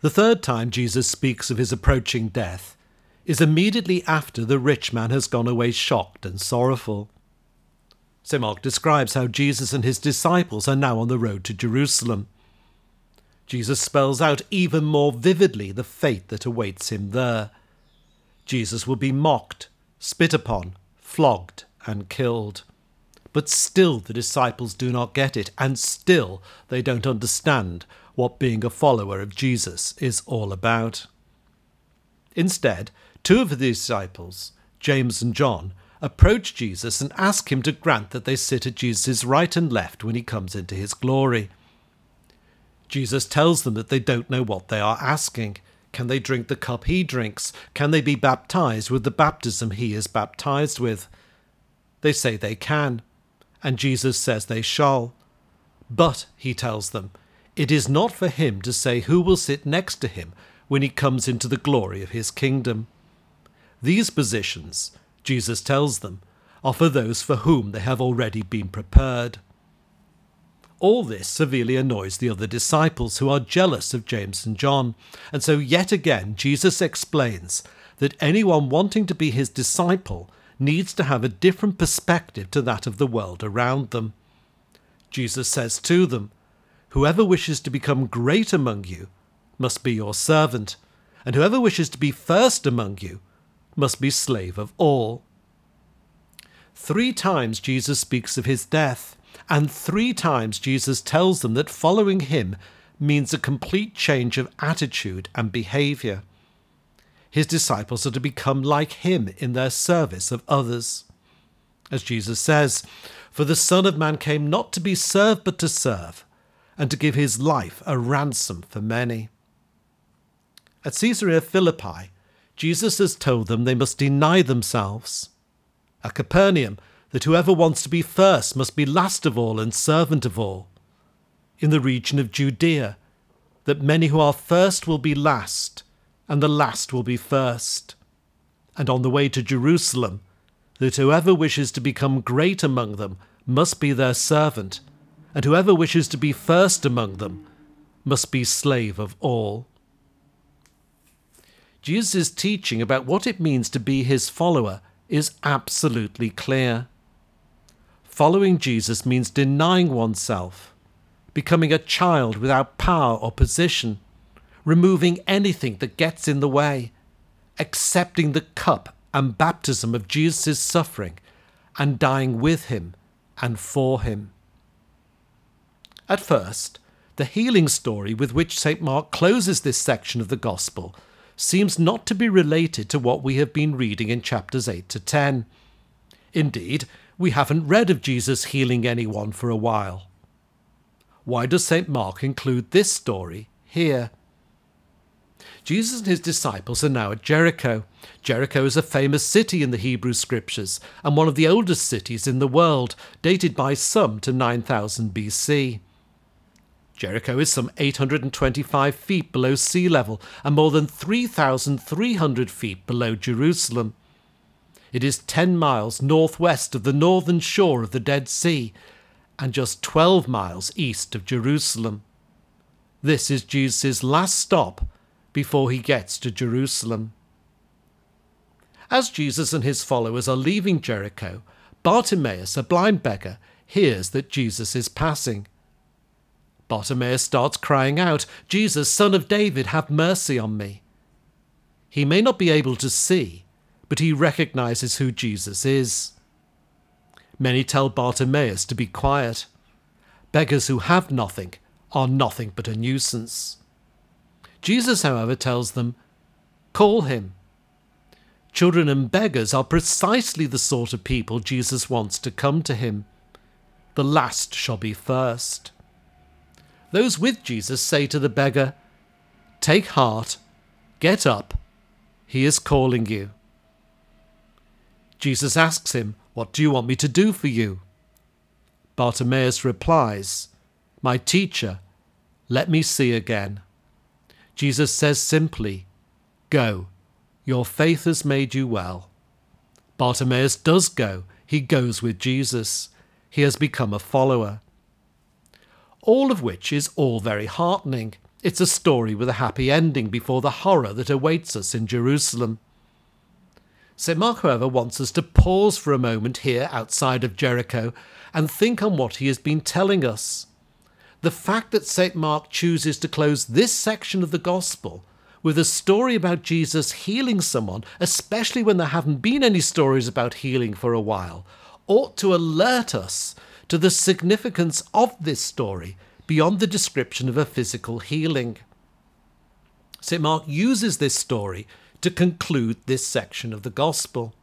The third time Jesus speaks of his approaching death is immediately after the rich man has gone away shocked and sorrowful. St. Mark describes how Jesus and his disciples are now on the road to Jerusalem. Jesus spells out even more vividly the fate that awaits him there. Jesus will be mocked, spit upon, flogged, and killed. But still the disciples do not get it, and still they don't understand what being a follower of Jesus is all about. Instead, two of the disciples, James and John, approach Jesus and ask him to grant that they sit at Jesus' right and left when he comes into his glory. Jesus tells them that they don't know what they are asking. Can they drink the cup he drinks? Can they be baptized with the baptism he is baptized with? They say they can, and Jesus says they shall. But, he tells them, it is not for him to say who will sit next to him when he comes into the glory of his kingdom. These positions, Jesus tells them, are for those for whom they have already been prepared. All this severely annoys the other disciples who are jealous of James and John, and so yet again Jesus explains that anyone wanting to be his disciple needs to have a different perspective to that of the world around them. Jesus says to them, Whoever wishes to become great among you must be your servant, and whoever wishes to be first among you must be slave of all. Three times Jesus speaks of his death, and three times Jesus tells them that following him means a complete change of attitude and behavior. His disciples are to become like him in their service of others. As Jesus says, For the Son of Man came not to be served, but to serve, and to give his life a ransom for many. At Caesarea Philippi, Jesus has told them they must deny themselves. At Capernaum, that whoever wants to be first must be last of all and servant of all. In the region of Judea, that many who are first will be last, and the last will be first. And on the way to Jerusalem, that whoever wishes to become great among them must be their servant, and whoever wishes to be first among them must be slave of all. Jesus' teaching about what it means to be his follower is absolutely clear. Following Jesus means denying oneself, becoming a child without power or position, removing anything that gets in the way, accepting the cup and baptism of Jesus' suffering, and dying with him and for him. At first, the healing story with which St. Mark closes this section of the Gospel seems not to be related to what we have been reading in chapters 8 to 10. Indeed, we haven't read of Jesus healing anyone for a while. Why does St. Mark include this story here? Jesus and his disciples are now at Jericho. Jericho is a famous city in the Hebrew scriptures and one of the oldest cities in the world, dated by some to 9000 BC. Jericho is some 825 feet below sea level and more than 3,300 feet below Jerusalem. It is 10 miles northwest of the northern shore of the Dead Sea and just 12 miles east of Jerusalem. This is Jesus' last stop before he gets to Jerusalem. As Jesus and his followers are leaving Jericho, Bartimaeus, a blind beggar, hears that Jesus is passing. Bartimaeus starts crying out, Jesus, son of David, have mercy on me. He may not be able to see, but he recognizes who Jesus is. Many tell Bartimaeus to be quiet. Beggars who have nothing are nothing but a nuisance. Jesus, however, tells them, Call him. Children and beggars are precisely the sort of people Jesus wants to come to him. The last shall be first. Those with Jesus say to the beggar, Take heart, get up, he is calling you. Jesus asks him, What do you want me to do for you? Bartimaeus replies, My teacher, let me see again. Jesus says simply, Go, your faith has made you well. Bartimaeus does go. He goes with Jesus. He has become a follower all of which is all very heartening. It's a story with a happy ending before the horror that awaits us in Jerusalem. St. Mark, however, wants us to pause for a moment here outside of Jericho and think on what he has been telling us. The fact that St. Mark chooses to close this section of the Gospel with a story about Jesus healing someone, especially when there haven't been any stories about healing for a while, ought to alert us to the significance of this story beyond the description of a physical healing. St. Mark uses this story to conclude this section of the Gospel.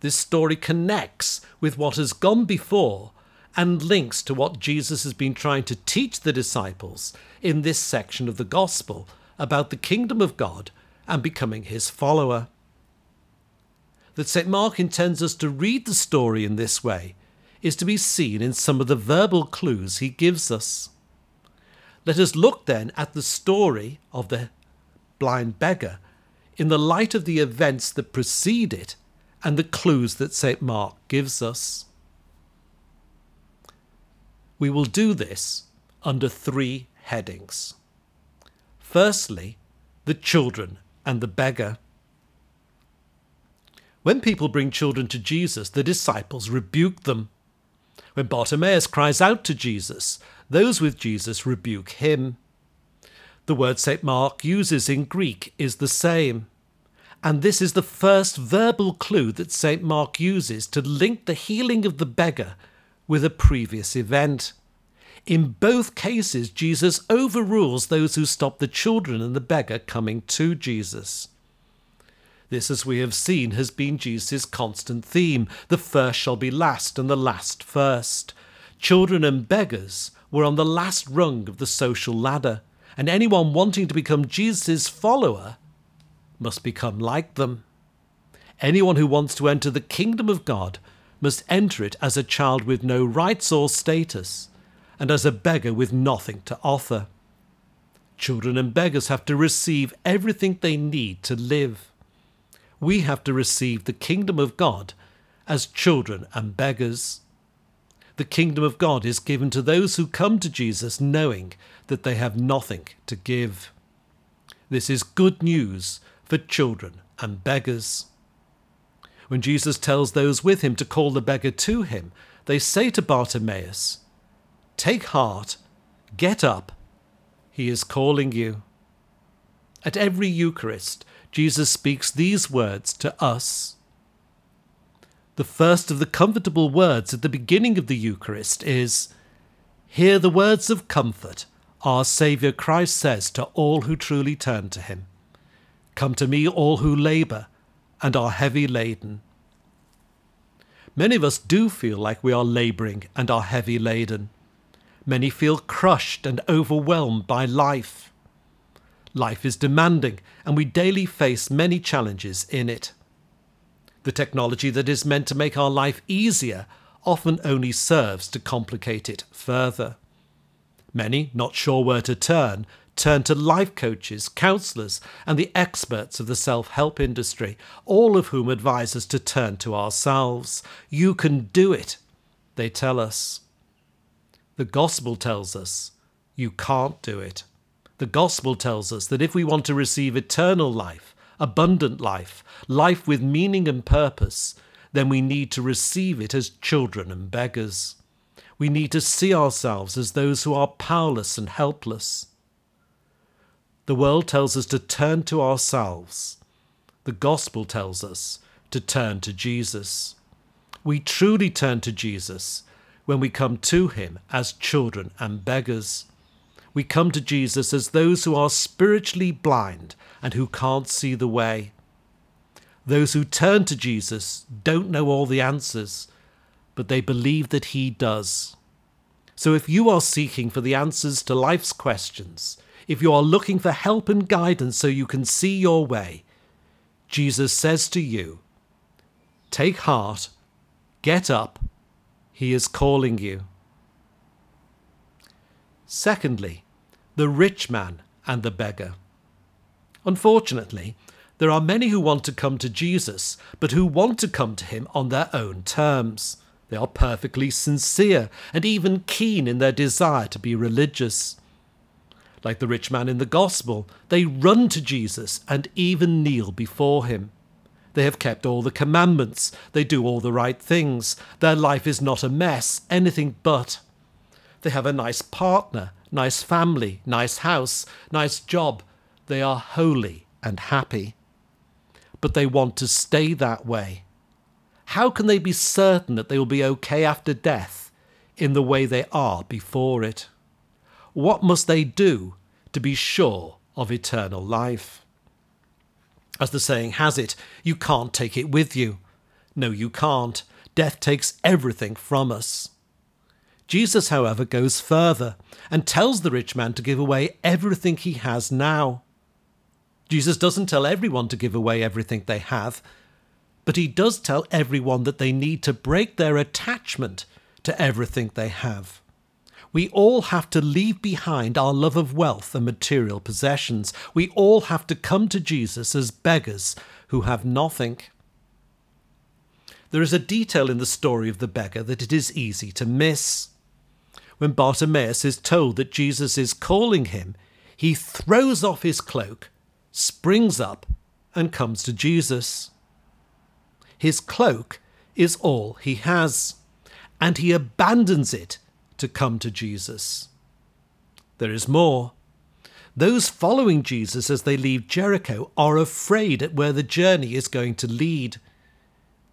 This story connects with what has gone before and links to what Jesus has been trying to teach the disciples in this section of the Gospel about the kingdom of God and becoming his follower. That St. Mark intends us to read the story in this way is to be seen in some of the verbal clues he gives us. Let us look then at the story of the blind beggar in the light of the events that precede it and the clues that St. Mark gives us. We will do this under three headings. Firstly, the children and the beggar. When people bring children to Jesus, the disciples rebuke them. When Bartimaeus cries out to Jesus, those with Jesus rebuke him. The word St. Mark uses in Greek is the same. And this is the first verbal clue that St. Mark uses to link the healing of the beggar with a previous event. In both cases, Jesus overrules those who stop the children and the beggar coming to Jesus. This, as we have seen, has been Jesus' constant theme the first shall be last, and the last first. Children and beggars were on the last rung of the social ladder, and anyone wanting to become Jesus' follower must become like them. Anyone who wants to enter the kingdom of God must enter it as a child with no rights or status, and as a beggar with nothing to offer. Children and beggars have to receive everything they need to live. We have to receive the kingdom of God as children and beggars. The kingdom of God is given to those who come to Jesus knowing that they have nothing to give. This is good news for children and beggars. When Jesus tells those with him to call the beggar to him, they say to Bartimaeus, Take heart, get up, he is calling you. At every Eucharist, Jesus speaks these words to us the first of the comfortable words at the beginning of the Eucharist is Hear the words of comfort our Saviour Christ says to all who truly turn to him. Come to me, all who labour and are heavy laden. Many of us do feel like we are labouring and are heavy laden. Many feel crushed and overwhelmed by life. Life is demanding, and we daily face many challenges in it. The technology that is meant to make our life easier often only serves to complicate it further. Many, not sure where to turn, turn to life coaches, counsellors, and the experts of the self help industry, all of whom advise us to turn to ourselves. You can do it, they tell us. The gospel tells us you can't do it. The gospel tells us that if we want to receive eternal life, abundant life, life with meaning and purpose, then we need to receive it as children and beggars. We need to see ourselves as those who are powerless and helpless. The world tells us to turn to ourselves. The gospel tells us to turn to Jesus. We truly turn to Jesus when we come to him as children and beggars. We come to Jesus as those who are spiritually blind and who can't see the way. Those who turn to Jesus don't know all the answers, but they believe that He does. So if you are seeking for the answers to life's questions, if you are looking for help and guidance so you can see your way, Jesus says to you, Take heart, get up, He is calling you. Secondly, the rich man and the beggar. Unfortunately, there are many who want to come to Jesus, but who want to come to him on their own terms. They are perfectly sincere and even keen in their desire to be religious. Like the rich man in the Gospel, they run to Jesus and even kneel before him. They have kept all the commandments, they do all the right things, their life is not a mess, anything but. They have a nice partner, nice family, nice house, nice job. They are holy and happy. But they want to stay that way. How can they be certain that they will be okay after death in the way they are before it? What must they do to be sure of eternal life? As the saying has it, you can't take it with you. No, you can't. Death takes everything from us. Jesus, however, goes further and tells the rich man to give away everything he has now. Jesus doesn't tell everyone to give away everything they have, but he does tell everyone that they need to break their attachment to everything they have. We all have to leave behind our love of wealth and material possessions. We all have to come to Jesus as beggars who have nothing. There is a detail in the story of the beggar that it is easy to miss. When Bartimaeus is told that Jesus is calling him, he throws off his cloak, springs up, and comes to Jesus. His cloak is all he has, and he abandons it to come to Jesus. There is more. Those following Jesus as they leave Jericho are afraid at where the journey is going to lead.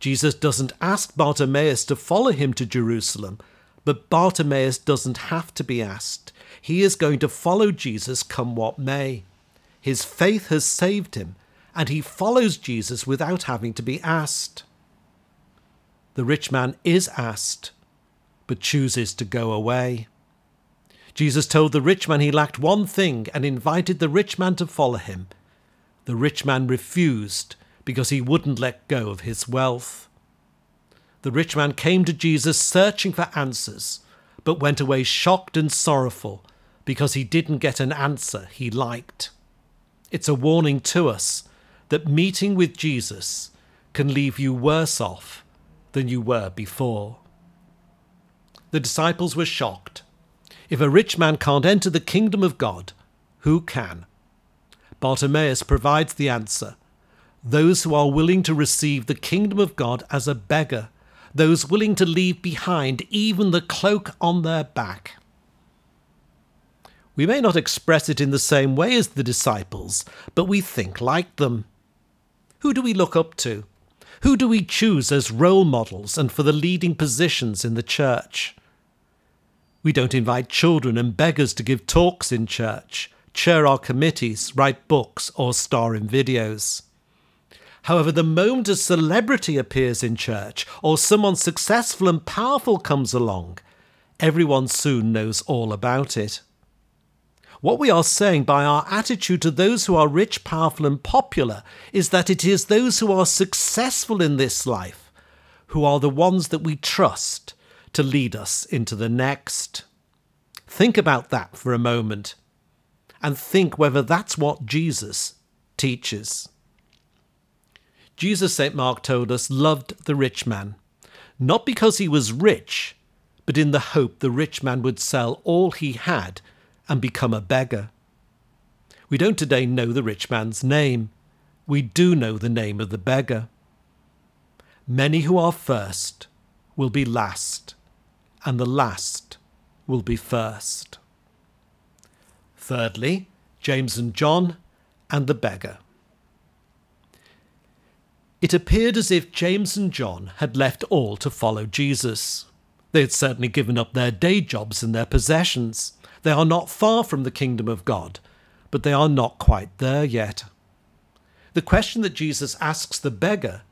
Jesus doesn't ask Bartimaeus to follow him to Jerusalem, but Bartimaeus doesn't have to be asked. He is going to follow Jesus come what may. His faith has saved him, and he follows Jesus without having to be asked. The rich man is asked, but chooses to go away. Jesus told the rich man he lacked one thing and invited the rich man to follow him. The rich man refused because he wouldn't let go of his wealth. The rich man came to Jesus searching for answers, but went away shocked and sorrowful because he didn't get an answer he liked. It's a warning to us that meeting with Jesus can leave you worse off than you were before. The disciples were shocked. If a rich man can't enter the kingdom of God, who can? Bartimaeus provides the answer those who are willing to receive the kingdom of God as a beggar those willing to leave behind even the cloak on their back. We may not express it in the same way as the disciples, but we think like them. Who do we look up to? Who do we choose as role models and for the leading positions in the church? We don't invite children and beggars to give talks in church, chair our committees, write books, or star in videos. However, the moment a celebrity appears in church or someone successful and powerful comes along, everyone soon knows all about it. What we are saying by our attitude to those who are rich, powerful, and popular is that it is those who are successful in this life who are the ones that we trust to lead us into the next. Think about that for a moment and think whether that's what Jesus teaches. Jesus, St. Mark told us, loved the rich man, not because he was rich, but in the hope the rich man would sell all he had and become a beggar. We don't today know the rich man's name. We do know the name of the beggar. Many who are first will be last, and the last will be first. Thirdly, James and John and the beggar. It appeared as if James and John had left all to follow Jesus. They had certainly given up their day jobs and their possessions. They are not far from the kingdom of God, but they are not quite there yet. The question that Jesus asks the beggar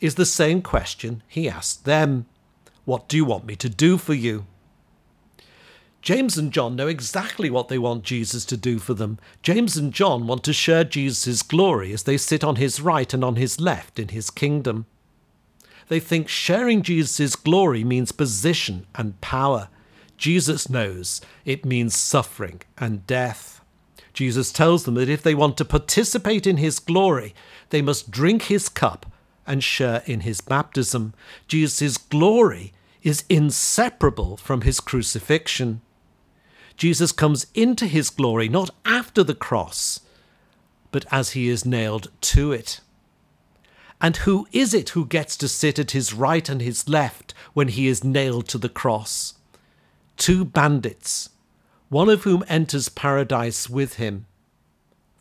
is the same question he asked them What do you want me to do for you? James and John know exactly what they want Jesus to do for them. James and John want to share Jesus' glory as they sit on his right and on his left in his kingdom. They think sharing Jesus' glory means position and power. Jesus knows it means suffering and death. Jesus tells them that if they want to participate in his glory, they must drink his cup and share in his baptism. Jesus' glory is inseparable from his crucifixion. Jesus comes into his glory not after the cross, but as he is nailed to it. And who is it who gets to sit at his right and his left when he is nailed to the cross? Two bandits, one of whom enters paradise with him.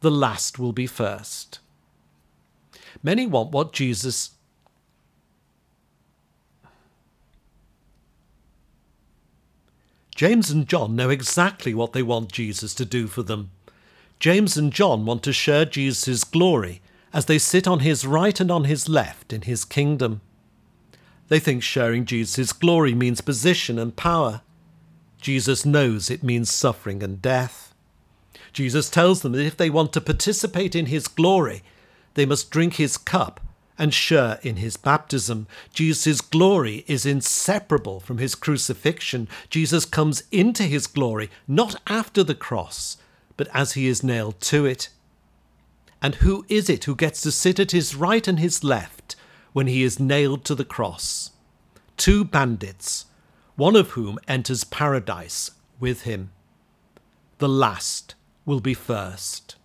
The last will be first. Many want what Jesus James and John know exactly what they want Jesus to do for them. James and John want to share Jesus' glory as they sit on his right and on his left in his kingdom. They think sharing Jesus' glory means position and power. Jesus knows it means suffering and death. Jesus tells them that if they want to participate in his glory, they must drink his cup and share in his baptism. Jesus' glory is inseparable from his crucifixion. Jesus comes into his glory not after the cross, but as he is nailed to it. And who is it who gets to sit at his right and his left when he is nailed to the cross? Two bandits, one of whom enters paradise with him. The last will be first.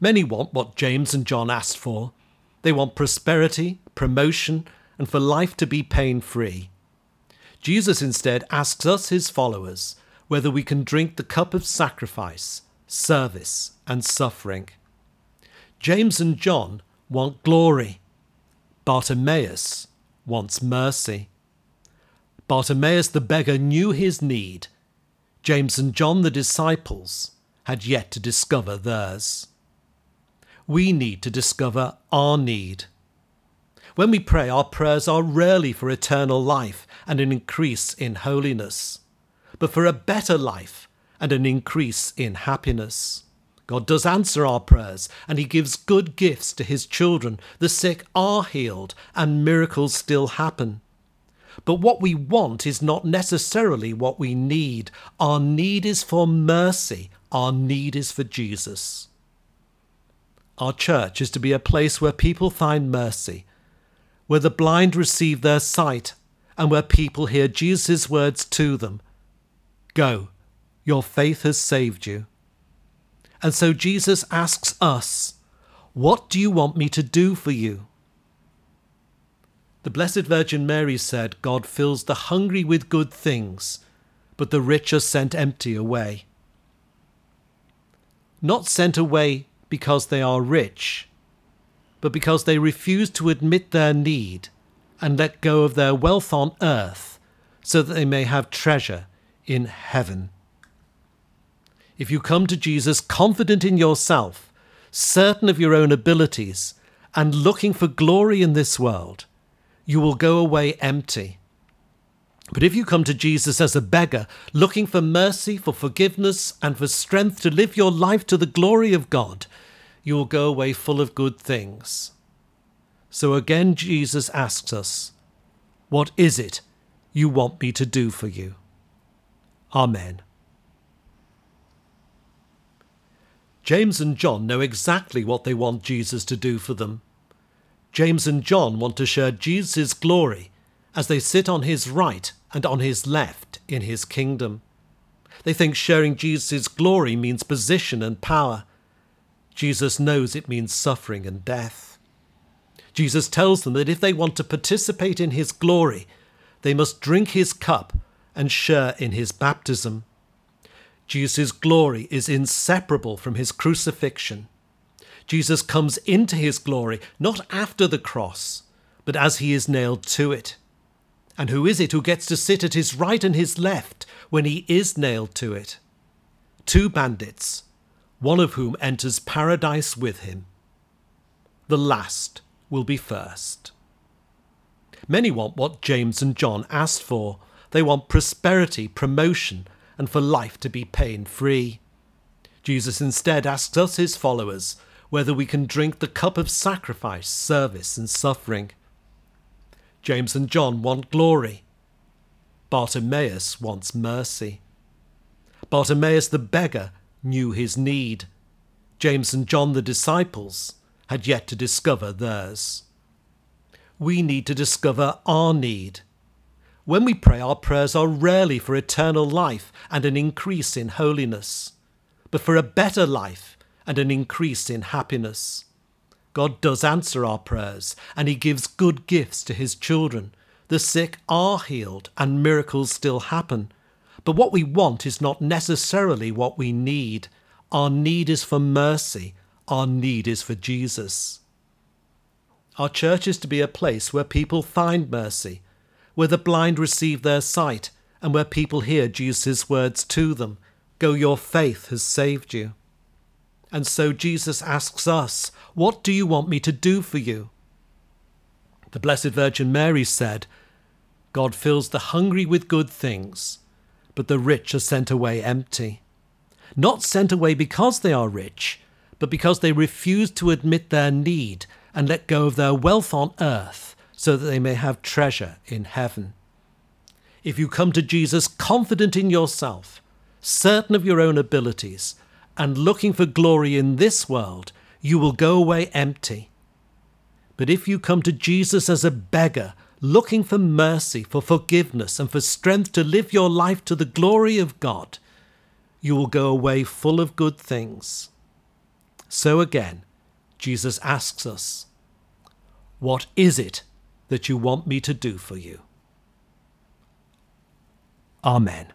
Many want what James and John asked for they want prosperity, promotion, and for life to be pain free. Jesus instead asks us, his followers, whether we can drink the cup of sacrifice, service, and suffering. James and John want glory. Bartimaeus wants mercy. Bartimaeus the beggar knew his need. James and John the disciples had yet to discover theirs we need to discover our need. When we pray, our prayers are rarely for eternal life and an increase in holiness, but for a better life and an increase in happiness. God does answer our prayers, and He gives good gifts to His children. The sick are healed, and miracles still happen. But what we want is not necessarily what we need. Our need is for mercy, our need is for Jesus. Our church is to be a place where people find mercy, where the blind receive their sight, and where people hear Jesus' words to them Go, your faith has saved you. And so Jesus asks us, What do you want me to do for you? The Blessed Virgin Mary said, God fills the hungry with good things, but the rich are sent empty away. Not sent away because they are rich, but because they refuse to admit their need and let go of their wealth on earth so that they may have treasure in heaven. If you come to Jesus confident in yourself, certain of your own abilities, and looking for glory in this world, you will go away empty. But if you come to Jesus as a beggar, looking for mercy, for forgiveness, and for strength to live your life to the glory of God, you will go away full of good things. So again, Jesus asks us, What is it you want me to do for you? Amen. James and John know exactly what they want Jesus to do for them. James and John want to share Jesus' glory as they sit on his right and on his left in his kingdom. They think sharing Jesus' glory means position and power, Jesus knows it means suffering and death. Jesus tells them that if they want to participate in his glory, they must drink his cup and share in his baptism. Jesus' glory is inseparable from his crucifixion. Jesus comes into his glory not after the cross, but as he is nailed to it. And who is it who gets to sit at his right and his left when he is nailed to it? Two bandits, one of whom enters paradise with him. The last will be first. Many want what James and John asked for. They want prosperity, promotion, and for life to be pain free. Jesus instead asks us, his followers, whether we can drink the cup of sacrifice, service, and suffering. James and John want glory. Bartimaeus wants mercy. Bartimaeus the beggar knew his need. James and John, the disciples, had yet to discover theirs. We need to discover our need. When we pray, our prayers are rarely for eternal life and an increase in holiness, but for a better life and an increase in happiness. God does answer our prayers, and He gives good gifts to His children. The sick are healed, and miracles still happen. But what we want is not necessarily what we need. Our need is for mercy, our need is for Jesus. Our church is to be a place where people find mercy, where the blind receive their sight, and where people hear Jesus' words to them Go, your faith has saved you. And so Jesus asks us, What do you want me to do for you? The Blessed Virgin Mary said, God fills the hungry with good things, but the rich are sent away empty. Not sent away because they are rich, but because they refuse to admit their need and let go of their wealth on earth so that they may have treasure in heaven. If you come to Jesus confident in yourself, certain of your own abilities, and looking for glory in this world, you will go away empty. But if you come to Jesus as a beggar, looking for mercy, for forgiveness, and for strength to live your life to the glory of God, you will go away full of good things. So again, Jesus asks us, What is it that you want me to do for you? Amen.